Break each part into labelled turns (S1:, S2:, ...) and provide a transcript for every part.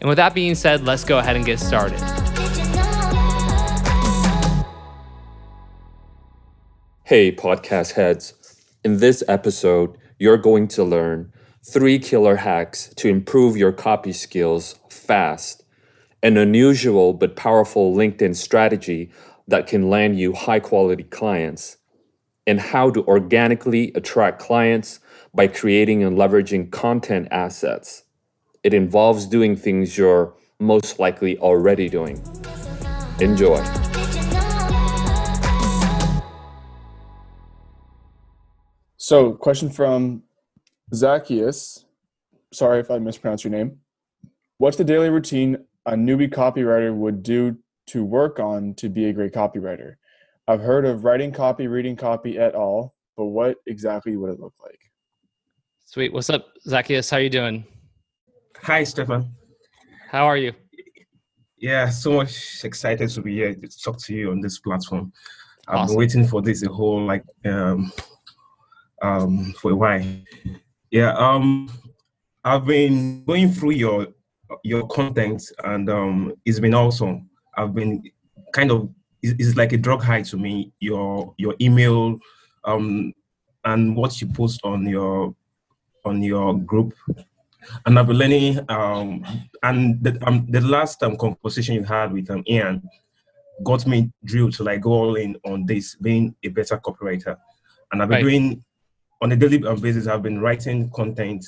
S1: And with that being said, let's go ahead and get started.
S2: Hey, podcast heads. In this episode, you're going to learn three killer hacks to improve your copy skills fast, an unusual but powerful LinkedIn strategy that can land you high quality clients, and how to organically attract clients by creating and leveraging content assets. It involves doing things you're most likely already doing. Enjoy.
S3: So, question from Zacchaeus. Sorry if I mispronounced your name. What's the daily routine a newbie copywriter would do to work on to be a great copywriter? I've heard of writing copy, reading copy et al., but what exactly would it look like?
S1: Sweet. What's up, Zacchaeus? How are you doing?
S4: Hi, Stefan.
S1: How are you?
S4: Yeah, so much excited to be here to talk to you on this platform. I've been waiting for this a whole like um um for a while. Yeah, um I've been going through your your content and um it's been awesome. I've been kind of it's it's like a drug high to me. Your your email um and what you post on your on your group and I've been learning. Um, and the, um, the last um, conversation you had with um, Ian got me drilled to like go all in on this, being a better copywriter. And I've been
S1: Right.
S4: doing on a daily um, basis. I've been writing content.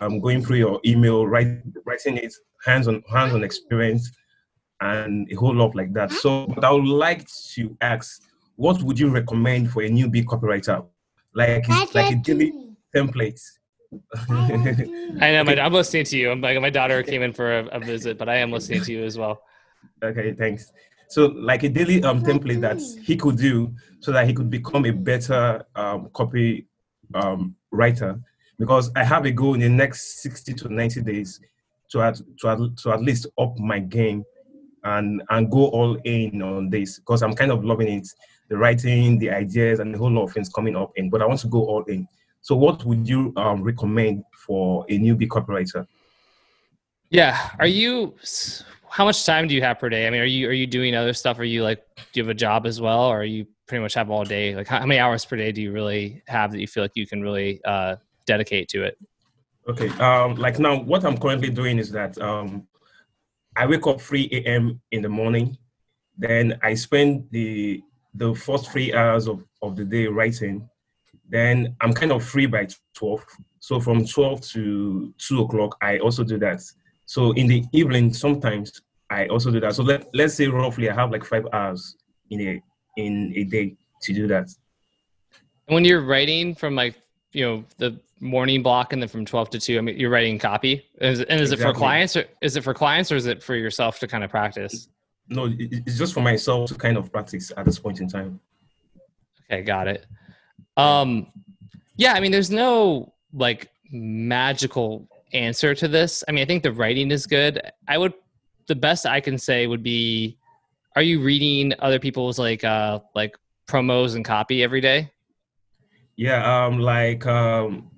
S4: I'm going through your email, write, writing it, hands-on, hands-on experience, and a whole lot like that. So, but I would like to ask, what would you recommend for a newbie copywriter? Like, like a daily template.
S1: I know, my, I'm listening to you. I'm like, my daughter came in for a, a visit, but I am listening to you as well.
S4: Okay, thanks. So, like a daily um, template that he could do so that he could become a better um, copy um, writer. Because I have a goal in the next 60 to 90 days to at, to at, to at least up my game and and go all in on this because I'm kind of loving it, the writing, the ideas, and a whole lot of things coming up in. But I want to go all in. So, what would you um, recommend for a newbie copywriter?
S1: Yeah. Are you? How much time do you have per day? I mean, are you are you doing other stuff? Are you like, do you have a job as well, or are you pretty much have all day? Like, how, how many hours per day do you really have that you feel like you can really uh, dedicate to it?
S4: Okay. Um, like now, what I'm currently doing is that um, I wake up 3 a.m. in the morning. Then I spend the the first three hours of, of the day writing. Then I'm kind of free by 12. So from 12 to 2 o'clock, I also do that. So in the evening, sometimes I also do that. So let, let's say roughly I have like five hours in a in a day to do that.
S1: And when you're writing from like, you know, the morning block and then from 12 to 2, I mean, you're writing copy. Is, and is it for clients or is it for clients or is it for yourself to kind of practice?
S4: No, it's just for myself to kind of practice at this point in time.
S1: Okay, got it. Um, yeah, I mean, there's no like magical answer to this. I mean, I think the writing is good. I would, the best I can say would be, are you reading other people's like, uh, like promos and copy every day?
S4: Yeah, um, like um,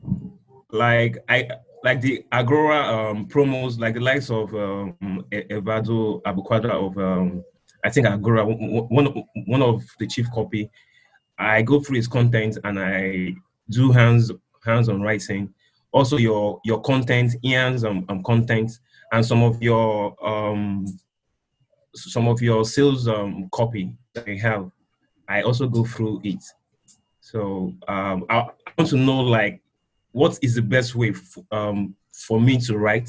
S4: like I like the Agora um promos, like the likes of um Evaldo Albuquerque of um I think Agora one one of the chief copy. I go through his content and I do hands hands on writing. Also your your content, Ian's um, um content, and some of your um some of your sales um copy that I have. I also go through it. So um, I, I want to know like what is the best way f- um, for me to write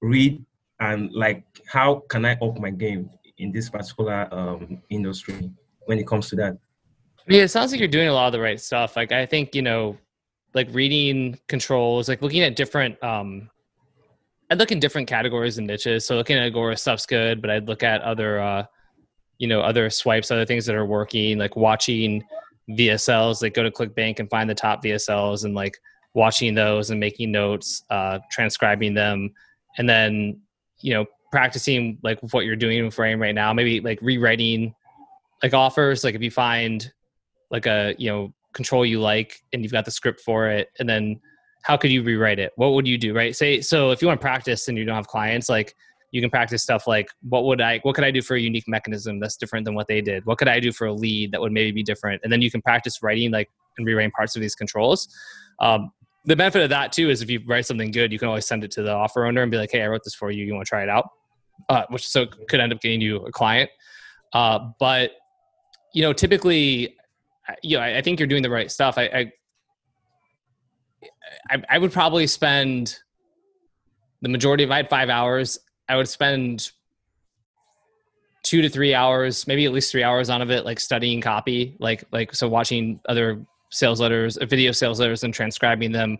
S4: read and like how can I up my game in this particular um, industry when it comes to that.
S1: Yeah, it sounds like you're doing a lot of the right stuff. Like I think you know, like reading controls, like looking at different. um I'd look in different categories and niches. So looking at Agora stuff's good, but I'd look at other, uh you know, other swipes, other things that are working, like watching VSLs. Like go to ClickBank and find the top VSLs and like watching those and making notes, uh, transcribing them, and then you know practicing like what you're doing in frame right now. Maybe like rewriting like offers. Like if you find like a you know control you like and you've got the script for it and then how could you rewrite it? What would you do right? Say so if you want to practice and you don't have clients like you can practice stuff like what would i what could i do for a unique mechanism that's different than what they did? What could i do for a lead that would maybe be different? And then you can practice writing like and rewriting parts of these controls. Um, the benefit of that too is if you write something good you can always send it to the offer owner and be like hey i wrote this for you. You want to try it out? Uh, which so could end up getting you a client. Uh, but you know typically you know, I, I, think you're doing the right stuff. I, I, I would probably spend the majority of I had five hours. I would spend two to three hours, maybe at least three hours on of it, like studying copy, like like so watching other sales letters, uh, video sales letters, and transcribing them,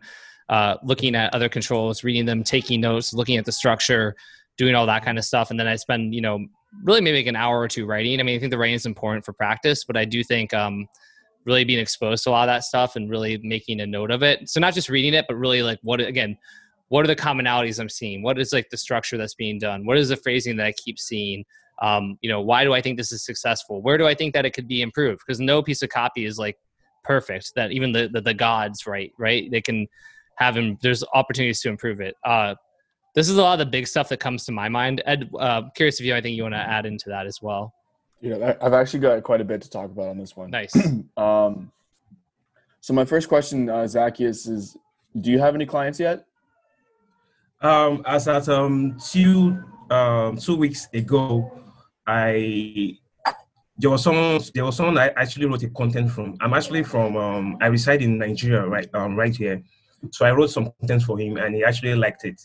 S1: uh, looking at other controls, reading them, taking notes, looking at the structure, doing all that kind of stuff, and then I spend you know really maybe like an hour or two writing. I mean, I think the writing is important for practice, but I do think um, really being exposed to a lot of that stuff and really making a note of it. So not just reading it, but really like what again, what are the commonalities I'm seeing? What is like the structure that's being done? What is the phrasing that I keep seeing? Um, you know, why do I think this is successful? Where do I think that it could be improved? Because no piece of copy is like perfect. That even the the, the gods, right, right, they can have them. There's opportunities to improve it. Uh, this is a lot of the big stuff that comes to my mind. Ed, uh, curious if you have anything you want to add into that as well.
S3: Yeah, I've actually got quite a bit to talk about on this one.
S1: Nice.
S3: um, so my first question, uh, Zacchaeus, is: Do you have any clients yet?
S4: Um, as at um two um two weeks ago, I there was someone there was someone I actually wrote a content from. I'm actually from um I reside in Nigeria right um right here, so I wrote some content for him and he actually liked it.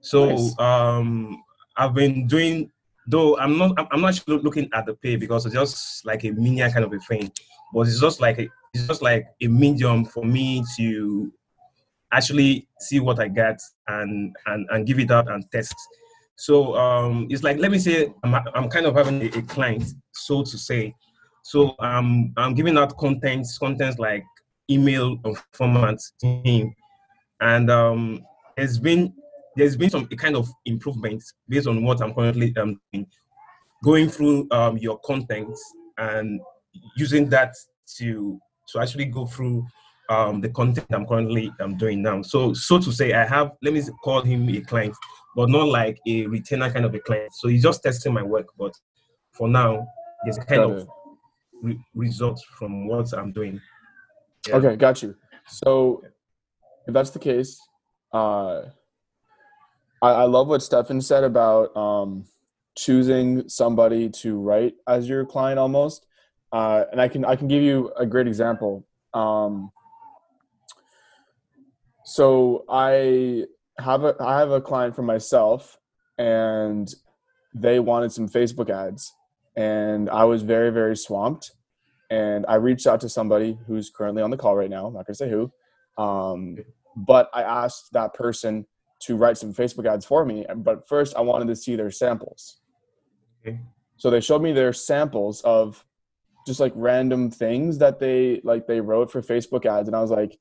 S4: So nice. um I've been doing though I'm not I'm not looking at the pay because it's just like a minion kind of a thing, but it's just like a, it's just like a medium for me to actually see what I get and and and give it out and test. So um, it's like let me say I'm I'm kind of having a, a client, so to say. So um, I'm giving out contents contents like email formats to him, and um, it's been there's been some kind of improvements based on what I'm currently um, going through um, your content and using that to to actually go through um, the content I'm currently um, doing now. So so to say, I have let me call him a client, but not like a retainer kind of a client. So he's just testing my work, but for now, there's a kind got of re- result from what I'm doing.
S3: Yeah. Okay, got you. So if that's the case, uh, I, I love what Stefan said about um, choosing somebody to write as your client almost. Uh, and I can I can give you a great example. Um, so I have a I have a client for myself, and they wanted some Facebook ads, and I was very very swamped, and I reached out to somebody who's currently on the call right now. I'm not gonna say who, um, but I asked that person to write some Facebook ads for me. But first, I wanted to see their samples. Okay. So they showed me their samples of just like random things that they like they wrote for Facebook ads, and I was like,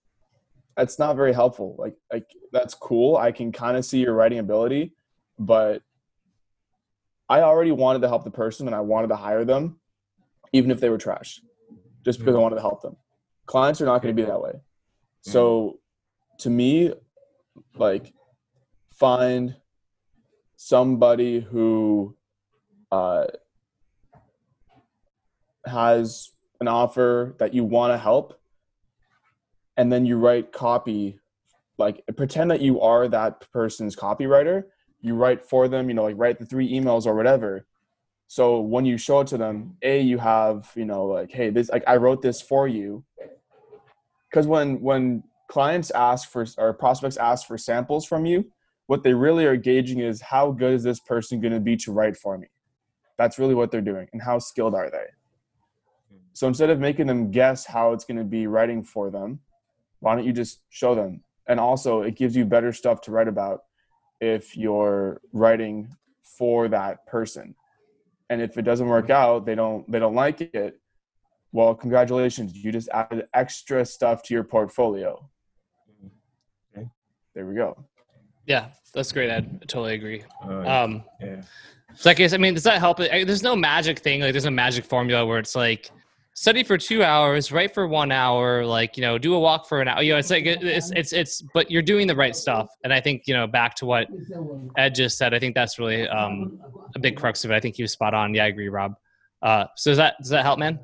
S3: that's not very helpful. Like like that's cool. I can kind of see your writing ability, but I already wanted to help the person and I wanted to hire them, even if they were trash, just because I mm-hmm. wanted to help them. Clients are not going to be that way. So to me, like find somebody who uh, has an offer that you want to help and then you write copy like pretend that you are that person's copywriter. You write for them you know like write the three emails or whatever. So when you show it to them a you have you know like hey this like i wrote this for you. Because when when clients ask for or prospects ask for samples from you what they really are gauging is how good is this person going to be to write for me? That's really what they're doing and how skilled are they? So instead of making them guess how it's going to be writing for them why don't you just show them? And also it gives you better stuff to write about if you're writing for that person. And if it doesn't work out they don't they don't like it well congratulations you just added extra stuff to your portfolio. Mm-hmm.
S4: Okay.
S3: there we go
S1: Yeah, that's great, Ed. I totally agree.
S4: Uh,
S1: Um,
S4: yeah.
S1: so I guess I mean, does that help? I- There's no magic thing. Like, there's no magic formula where it's like study for two hours, write for one hour, like you know, do a walk for an hour. You know, it's like it's it's it's. But you're doing the right stuff, and I think you know, back to what Ed just said, I think that's really um, a big crux of it. I think he was spot on. Yeah, I agree, Rob. Uh, so does that does that help, man?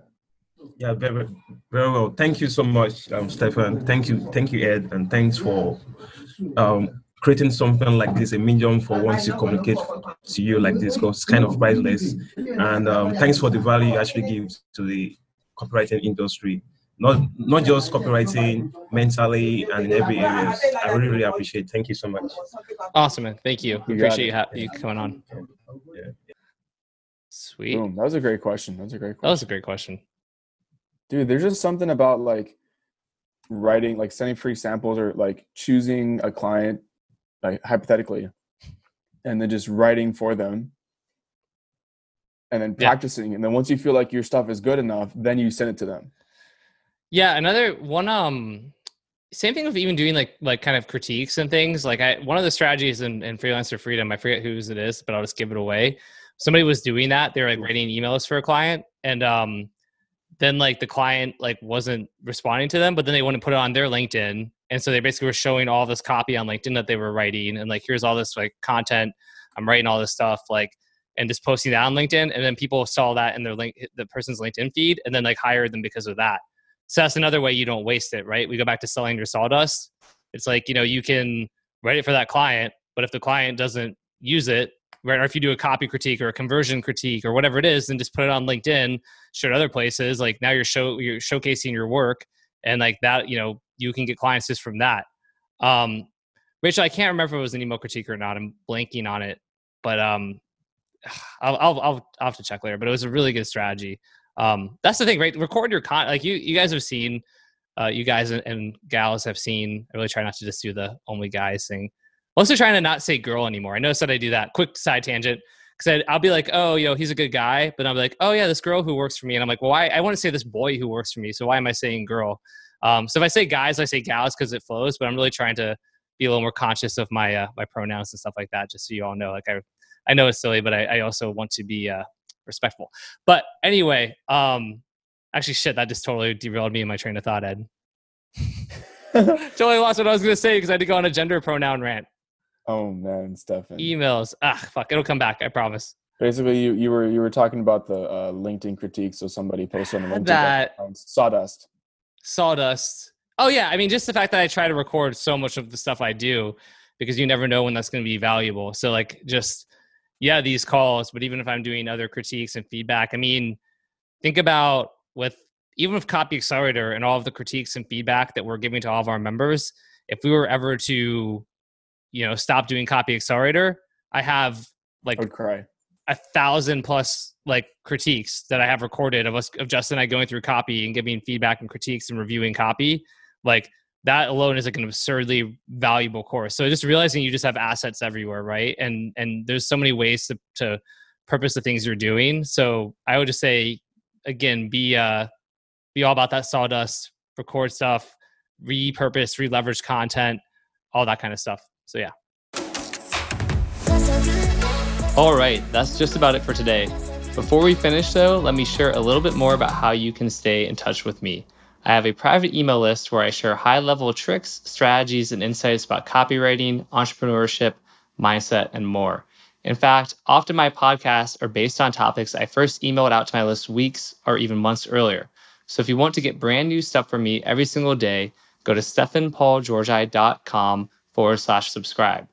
S4: Yeah, very, very well. Thank you so much, um, Stefan. Thank you, thank you, Ed, and thanks for um, creating something like this, a medium for once to communicate to you like this, because it's kind of priceless. And um, thanks for the value you actually give to the copywriting industry. Not not just copywriting, mentally and in every area. I really, really appreciate. it. Thank you so much.
S1: Awesome, man. Thank you.
S3: You
S1: Appreciate you, ha- you coming on.
S4: Yeah.
S1: Sweet.
S3: boom that was a great question that was a great
S1: That was a great question.
S3: dude there's just something about like writing like sending free samples or like choosing a client like hypothetically and then just writing for them and then
S1: Yeah.
S3: practicing and then once you feel like your stuff is good enough then you send it to them
S1: Yeah, another one. Um, same thing with even doing like like kind of critiques and things. Like I, one of the strategies in, in freelancer freedom, I forget whose it is, but I'll just give it away. Somebody was doing that. They were like writing emails for a client, and um, then like the client like wasn't responding to them, but then they wouldn't put it on their LinkedIn, and so they basically were showing all this copy on LinkedIn that they were writing, and like here's all this like content. I'm writing all this stuff like and just posting that on LinkedIn, and then people saw that in their link the person's LinkedIn feed, and then like hired them because of that. So that's another way you don't waste it, right? We go back to selling your sawdust. It's like, you know, you can write it for that client, but if the client doesn't use it, right? Or if you do a copy critique or a conversion critique or whatever it is, then just put it on LinkedIn, share it other places. Like now you're show you're showcasing your work and like that, you know, you can get clients just from that. Um Rachel, I can't remember if it was an email critique or not. I'm blanking on it, but um I'll, I'll, I'll, I'll have to check later, but it was a really good strategy um, that's the thing, right? Record your con. Like you, you guys have seen, uh, you guys and, and gals have seen. I really try not to just do the only guys thing. I'm also trying to not say girl anymore. I noticed that I do that. Quick side tangent, because I'll be like, oh, yo, he's a good guy, but be like, oh yeah, this girl who works for me, and I'm like, well, why? I want to say this boy who works for me, so why am I saying girl? Um, so if I say guys, I say gals because it flows. But I'm really trying to be a little more conscious of my uh, my pronouns and stuff like that, just so you all know. Like I, I know it's silly, but I, I also want to be uh, respectful. But anyway, um, actually, shit, that just totally derailed me in my train of thought, Ed. totally lost what I was gonna say because I had to go on a gender pronoun rant.
S3: oh man stefan
S1: Emails, ah, fuck, it'll come back. I promise.
S3: basically you, you were you were talking about the uh, linkedin critique so somebody posted on linkedin
S1: That-
S3: on sawdust
S1: Sawdust. Oh yeah, I mean, just the fact that I try to record so much of the stuff I do, because you never know when that's going to be valuable. So like, just yeah, these calls. But even if I'm doing other critiques and feedback, I mean, think about with even with Copy Accelerator and all of the critiques and feedback that we're giving to all of our members. If we were ever to, you know, stop doing Copy Accelerator, I have like
S3: i would cry
S1: a thousand plus like critiques that I have recorded of us of Justin and I going through copy and giving feedback and critiques and reviewing copy. Like that alone is like an absurdly valuable course. So just realizing you just have assets everywhere, right? And and there's so many ways to to purpose the things you're doing. So I would just say again, be uh be all about that sawdust, record stuff, repurpose, re-leverage content, all that kind of stuff. So yeah. All right, that's just about it for today. Before we finish, though, let me share a little bit more about how you can stay in touch with me. I have a private email list where I share high level tricks, strategies, and insights about copywriting, entrepreneurship, mindset, and more. In fact, often my podcasts are based on topics I first emailed out to my list weeks or even months earlier. So if you want to get brand new stuff from me every single day, go to stefanpaulgeorgi.com forward slash subscribe.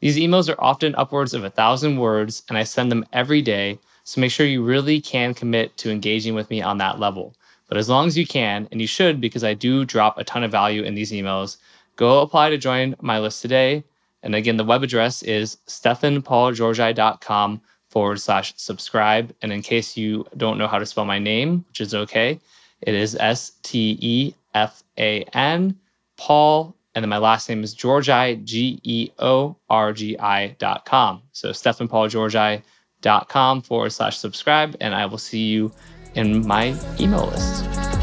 S1: These emails are often upwards of a thousand words, and I send them every day. So make sure you really can commit to engaging with me on that level. But as long as you can, and you should because I do drop a ton of value in these emails, go apply to join my list today. And again, the web address is stefanpaulgeorgi.com forward slash subscribe. And in case you don't know how to spell my name, which is okay, it is S T E F A N, Paul, and then my last name is Georgi, G E O R G I dot com. So stefanpaulgeorgi.com forward slash subscribe. And I will see you in my email list.